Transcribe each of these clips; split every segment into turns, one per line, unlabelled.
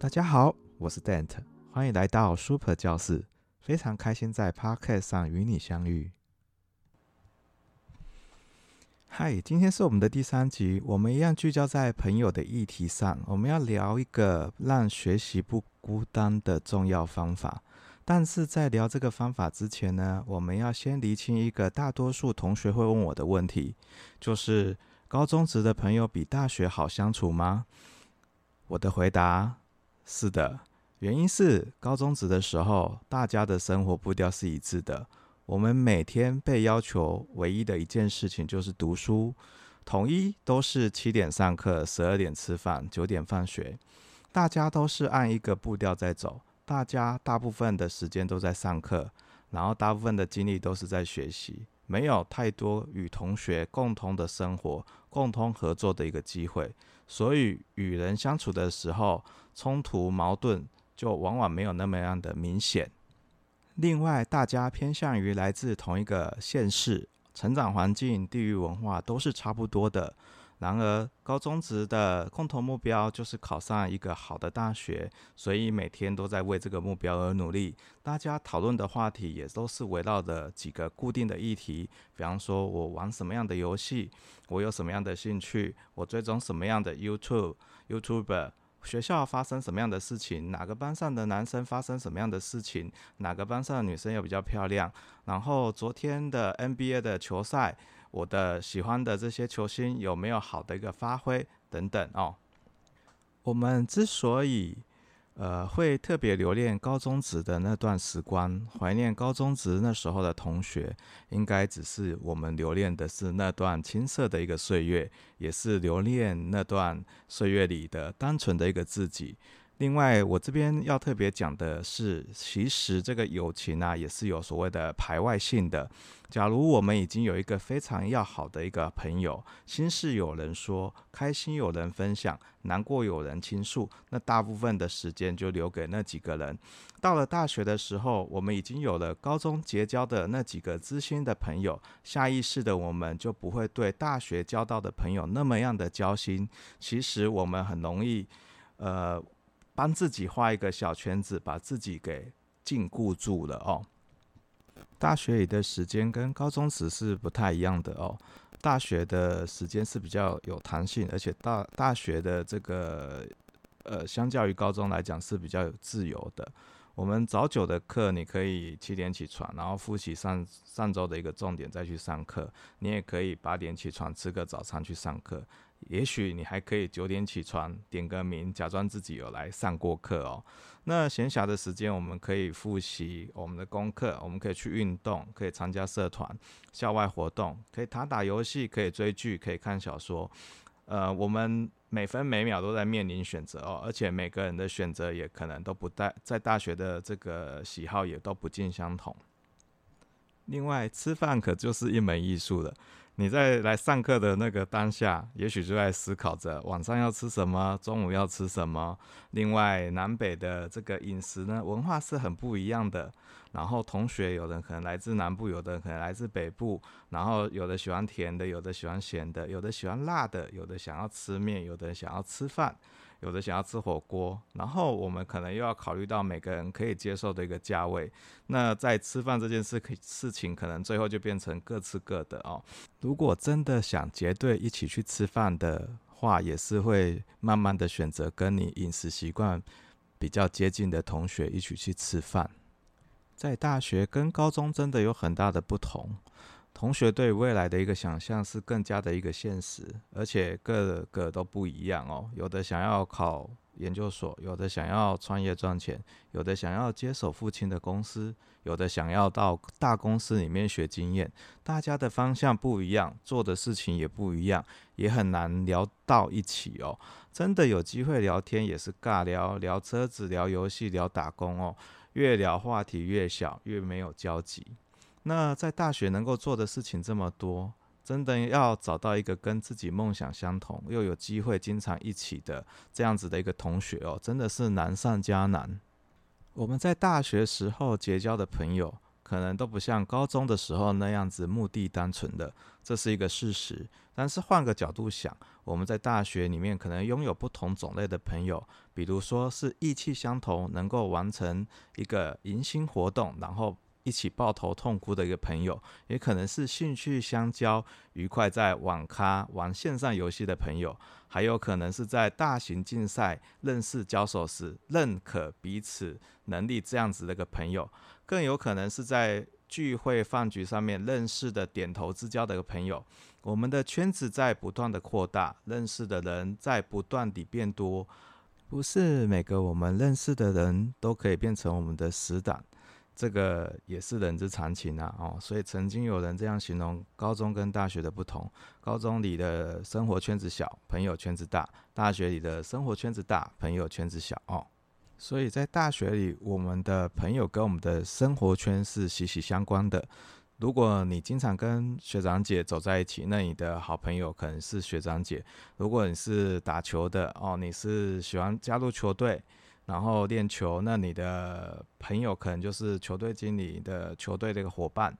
大家好，我是 Dante，欢迎来到 Super 教室，非常开心在 Podcast 上与你相遇。嗨，今天是我们的第三集，我们一样聚焦在朋友的议题上，我们要聊一个让学习不孤单的重要方法。但是在聊这个方法之前呢，我们要先厘清一个大多数同学会问我的问题，就是高中职的朋友比大学好相处吗？我的回答。是的，原因是高中职的时候，大家的生活步调是一致的。我们每天被要求唯一的一件事情就是读书，统一都是七点上课，十二点吃饭，九点放学。大家都是按一个步调在走，大家大部分的时间都在上课，然后大部分的精力都是在学习，没有太多与同学共同的生活、共同合作的一个机会。所以与人相处的时候，冲突矛盾就往往没有那么样的明显。另外，大家偏向于来自同一个县市，成长环境、地域文化都是差不多的。然而，高中职的共同目标就是考上一个好的大学，所以每天都在为这个目标而努力。大家讨论的话题也都是围绕着几个固定的议题，比方说我玩什么样的游戏，我有什么样的兴趣，我追踪什么样的 YouTube、YouTuber，学校发生什么样的事情，哪个班上的男生发生什么样的事情，哪个班上的女生又比较漂亮，然后昨天的 NBA 的球赛。我的喜欢的这些球星有没有好的一个发挥等等哦。我们之所以呃会特别留恋高中职的那段时光，怀念高中职那时候的同学，应该只是我们留恋的是那段青涩的一个岁月，也是留恋那段岁月里的单纯的一个自己。另外，我这边要特别讲的是，其实这个友情啊，也是有所谓的排外性的。假如我们已经有一个非常要好的一个朋友，心事有人说，开心有人分享，难过有人倾诉，那大部分的时间就留给那几个人。到了大学的时候，我们已经有了高中结交的那几个知心的朋友，下意识的我们就不会对大学交到的朋友那么样的交心。其实我们很容易，呃。帮自己画一个小圈子，把自己给禁锢住了哦。大学里的时间跟高中时是不太一样的哦。大学的时间是比较有弹性，而且大大学的这个呃，相较于高中来讲是比较有自由的。我们早九的课，你可以七点起床，然后复习上上周的一个重点再去上课。你也可以八点起床，吃个早餐去上课。也许你还可以九点起床，点个名，假装自己有来上过课哦。那闲暇的时间，我们可以复习我们的功课，我们可以去运动，可以参加社团、校外活动，可以打打游戏，可以追剧，可以看小说。呃，我们每分每秒都在面临选择哦，而且每个人的选择也可能都不带在大学的这个喜好也都不尽相同。另外，吃饭可就是一门艺术了。你在来上课的那个当下，也许就在思考着晚上要吃什么，中午要吃什么。另外，南北的这个饮食呢，文化是很不一样的。然后，同学有人可能来自南部，有的人可能来自北部。然后，有的喜欢甜的，有的喜欢咸的，有的喜欢辣的，有的想要吃面，有的想要吃饭。有的想要吃火锅，然后我们可能又要考虑到每个人可以接受的一个价位。那在吃饭这件事事情，可能最后就变成各吃各的哦。如果真的想结队一起去吃饭的话，也是会慢慢的选择跟你饮食习惯比较接近的同学一起去吃饭。在大学跟高中真的有很大的不同。同学对未来的一个想象是更加的一个现实，而且各个都不一样哦。有的想要考研究所，有的想要创业赚钱，有的想要接手父亲的公司，有的想要到大公司里面学经验。大家的方向不一样，做的事情也不一样，也很难聊到一起哦。真的有机会聊天，也是尬聊，聊车子，聊游戏，聊打工哦。越聊话题越小，越没有交集。那在大学能够做的事情这么多，真的要找到一个跟自己梦想相同，又有机会经常一起的这样子的一个同学哦，真的是难上加难。我们在大学时候结交的朋友，可能都不像高中的时候那样子目的单纯的，这是一个事实。但是换个角度想，我们在大学里面可能拥有不同种类的朋友，比如说是意气相投，能够完成一个迎新活动，然后一起抱头痛哭的一个朋友，也可能是兴趣相交、愉快在网咖玩线上游戏的朋友，还有可能是在大型竞赛认识、交手时认可彼此能力这样子的一个朋友，更有可能是在聚会饭局上面认识的点头之交的一个朋友。我们的圈子在不断的扩大，认识的人在不断地变多，不是每个我们认识的人都可以变成我们的死党，这个也是人之常情啊！哦，所以曾经有人这样形容高中跟大学的不同：高中里的生活圈子小，朋友圈子大；大学里的生活圈子大，朋友圈子小。哦，所以在大学里，我们的朋友跟我们的生活圈是息息相关的。如果你经常跟学长姐走在一起，那你的好朋友可能是学长姐；如果你是打球的哦，你是喜欢加入球队，然后练球，那你的朋友可能就是球队经理的球队的一个伙伴；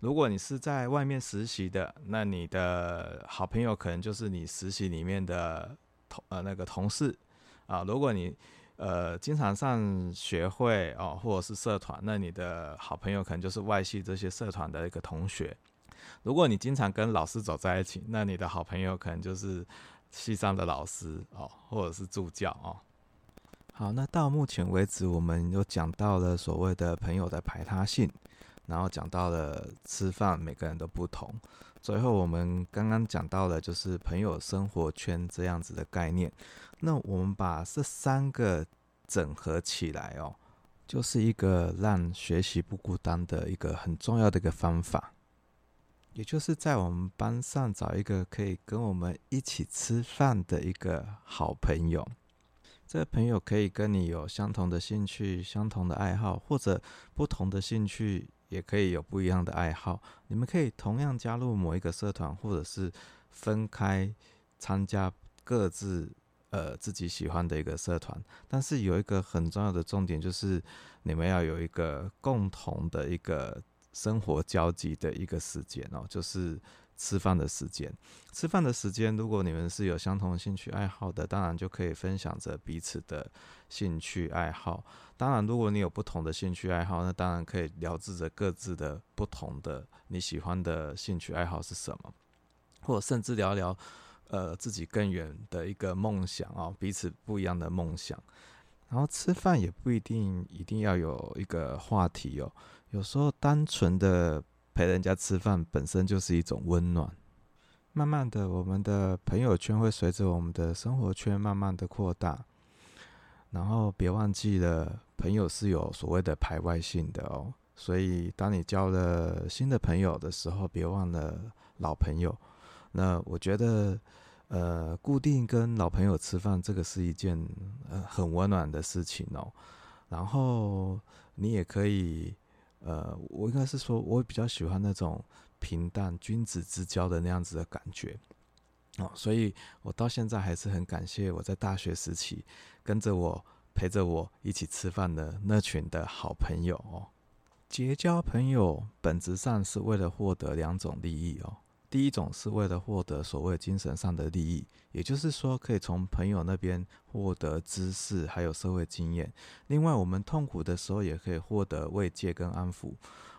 如果你是在外面实习的，那你的好朋友可能就是你实习里面的同呃那个同事啊；如果你呃，经常上学会哦，或者是社团，那你的好朋友可能就是外系这些社团的一个同学。如果你经常跟老师走在一起，那你的好朋友可能就是系上的老师哦，或者是助教哦。好，那到目前为止，我们又讲到了所谓的朋友的排他性，然后讲到了吃饭每个人都不同，最后我们刚刚讲到了就是朋友生活圈这样子的概念。那我们把这三个整合起来哦，就是一个让学习不孤单的一个很重要的一个方法，也就是在我们班上找一个可以跟我们一起吃饭的一个好朋友。这个朋友可以跟你有相同的兴趣、相同的爱好，或者不同的兴趣也可以有不一样的爱好。你们可以同样加入某一个社团，或者是分开参加各自。呃，自己喜欢的一个社团，但是有一个很重要的重点，就是你们要有一个共同的一个生活交集的一个时间哦，就是吃饭的时间。吃饭的时间，如果你们是有相同兴趣爱好的，当然就可以分享着彼此的兴趣爱好。当然，如果你有不同的兴趣爱好，那当然可以聊自着各自的不同的你喜欢的兴趣爱好是什么，或者甚至聊聊。呃，自己更远的一个梦想哦，彼此不一样的梦想。然后吃饭也不一定一定要有一个话题哦，有时候单纯的陪人家吃饭本身就是一种温暖。慢慢的，我们的朋友圈会随着我们的生活圈慢慢的扩大。然后别忘记了，朋友是有所谓的排外性的哦，所以当你交了新的朋友的时候，别忘了老朋友。那我觉得，呃，固定跟老朋友吃饭，这个是一件呃很温暖的事情哦。然后你也可以，呃，我应该是说，我比较喜欢那种平淡君子之交的那样子的感觉哦。所以我到现在还是很感谢我在大学时期跟着我陪着我一起吃饭的那群的好朋友哦。结交朋友本质上是为了获得两种利益哦。第一种是为了获得所谓精神上的利益，也就是说，可以从朋友那边获得知识，还有社会经验。另外，我们痛苦的时候也可以获得慰藉跟安抚。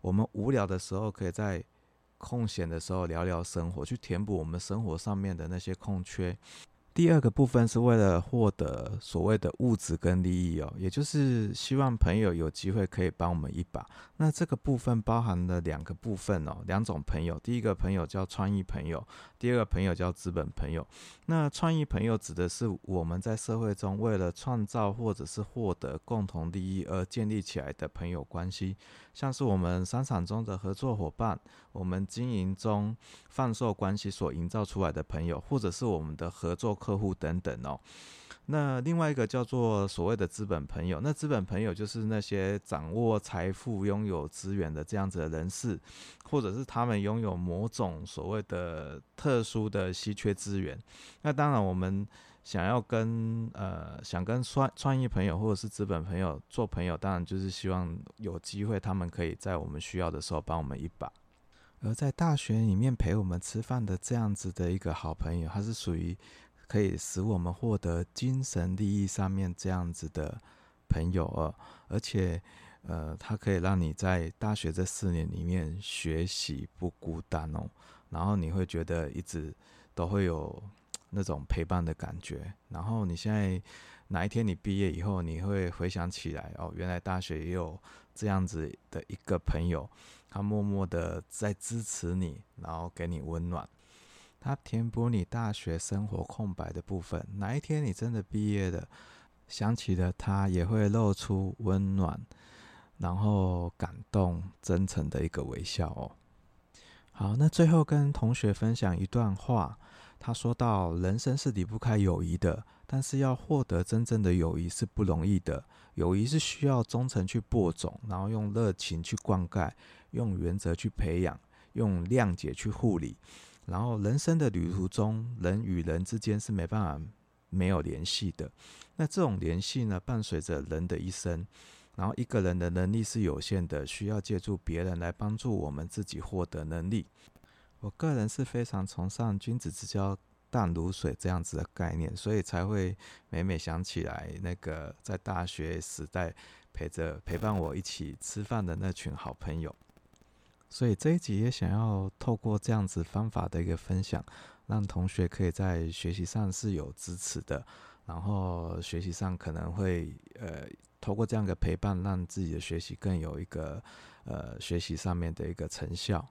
我们无聊的时候，可以在空闲的时候聊聊生活，去填补我们生活上面的那些空缺。第二个部分是为了获得所谓的物质跟利益哦，也就是希望朋友有机会可以帮我们一把。那这个部分包含了两个部分哦，两种朋友。第一个朋友叫创意朋友，第二个朋友叫资本朋友。那创意朋友指的是我们在社会中为了创造或者是获得共同利益而建立起来的朋友关系，像是我们商场中的合作伙伴，我们经营中贩售关系所营造出来的朋友，或者是我们的合作客户等等哦。那另外一个叫做所谓的资本朋友，那资本朋友就是那些掌握财富、拥有资源的这样子的人士，或者是他们拥有某种所谓的特殊的稀缺资源。那当然，我们想要跟呃想跟创创意朋友或者是资本朋友做朋友，当然就是希望有机会他们可以在我们需要的时候帮我们一把。而在大学里面陪我们吃饭的这样子的一个好朋友，他是属于可以使我们获得精神利益上面这样子的朋友哦，而且呃，他可以让你在大学这四年里面学习不孤单哦，然后你会觉得一直都会有那种陪伴的感觉，然后你现在哪一天你毕业以后，你会回想起来哦，原来大学也有这样子的一个朋友。他默默的在支持你，然后给你温暖，他填补你大学生活空白的部分。哪一天你真的毕业了，想起了他，也会露出温暖，然后感动、真诚的一个微笑哦。好，那最后跟同学分享一段话，他说到：人生是离不开友谊的，但是要获得真正的友谊是不容易的。友谊是需要忠诚去播种，然后用热情去灌溉。用原则去培养，用谅解去护理，然后人生的旅途中，人与人之间是没办法没有联系的。那这种联系呢，伴随着人的一生。然后一个人的能力是有限的，需要借助别人来帮助我们自己获得能力。我个人是非常崇尚君子之交淡如水这样子的概念，所以才会每每想起来那个在大学时代陪着陪伴我一起吃饭的那群好朋友。所以这一集也想要透过这样子方法的一个分享，让同学可以在学习上是有支持的，然后学习上可能会呃透过这样的陪伴，让自己的学习更有一个呃学习上面的一个成效。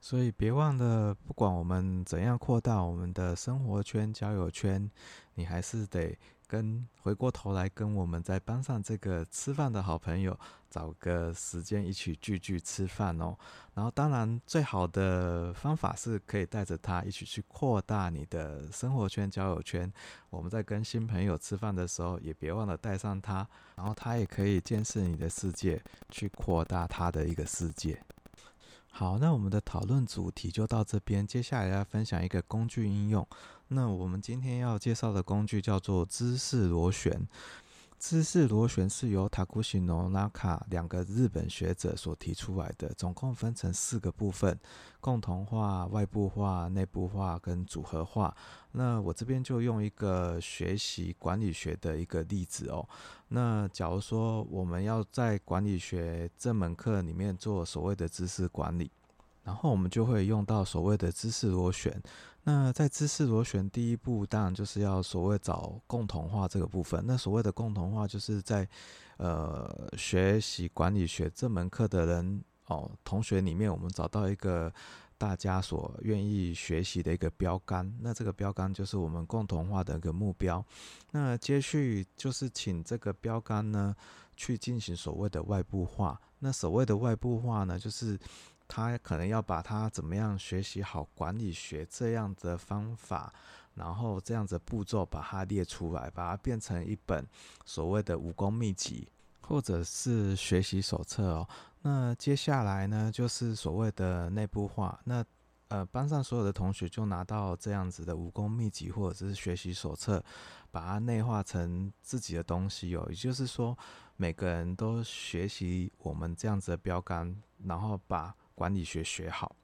所以别忘了，不管我们怎样扩大我们的生活圈、交友圈，你还是得。跟回过头来跟我们在班上这个吃饭的好朋友找个时间一起聚聚吃饭哦，然后当然最好的方法是可以带着他一起去扩大你的生活圈、交友圈。我们在跟新朋友吃饭的时候，也别忘了带上他，然后他也可以见识你的世界，去扩大他的一个世界。好，那我们的讨论主题就到这边，接下来要分享一个工具应用。那我们今天要介绍的工具叫做知识螺旋。知识螺旋是由塔古西诺纳卡两个日本学者所提出来的，总共分成四个部分：共同化、外部化、内部化跟组合化。那我这边就用一个学习管理学的一个例子哦。那假如说我们要在管理学这门课里面做所谓的知识管理，然后我们就会用到所谓的知识螺旋。那在知识螺旋第一步，当然就是要所谓找共同化这个部分。那所谓的共同化，就是在呃学习管理学这门课的人哦，同学里面，我们找到一个大家所愿意学习的一个标杆。那这个标杆就是我们共同化的一个目标。那接续就是请这个标杆呢去进行所谓的外部化。那所谓的外部化呢，就是。他可能要把他怎么样学习好管理学这样的方法，然后这样子步骤把它列出来，把它变成一本所谓的武功秘籍或者是学习手册哦。那接下来呢，就是所谓的内部化。那呃，班上所有的同学就拿到这样子的武功秘籍或者是学习手册，把它内化成自己的东西哦。也就是说，每个人都学习我们这样子的标杆，然后把。管理学学好，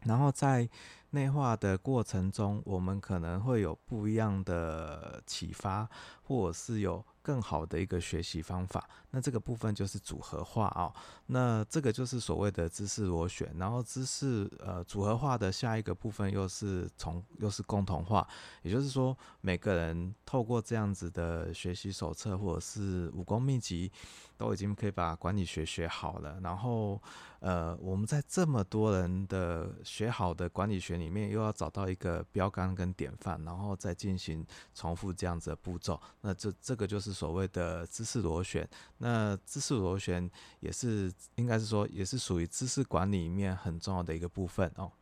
然后在内化的过程中，我们可能会有不一样的启发，或者是有。更好的一个学习方法，那这个部分就是组合化啊、哦。那这个就是所谓的知识螺旋，然后知识呃组合化的下一个部分又是从又是共同化，也就是说每个人透过这样子的学习手册或者是武功秘籍，都已经可以把管理学学好了。然后呃我们在这么多人的学好的管理学里面，又要找到一个标杆跟典范，然后再进行重复这样子的步骤。那这这个就是。所谓的知识螺旋，那知识螺旋也是应该是说，也是属于知识管理里面很重要的一个部分哦。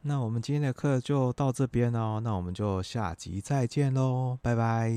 那我们今天的课就到这边哦，那我们就下集再见喽，拜拜。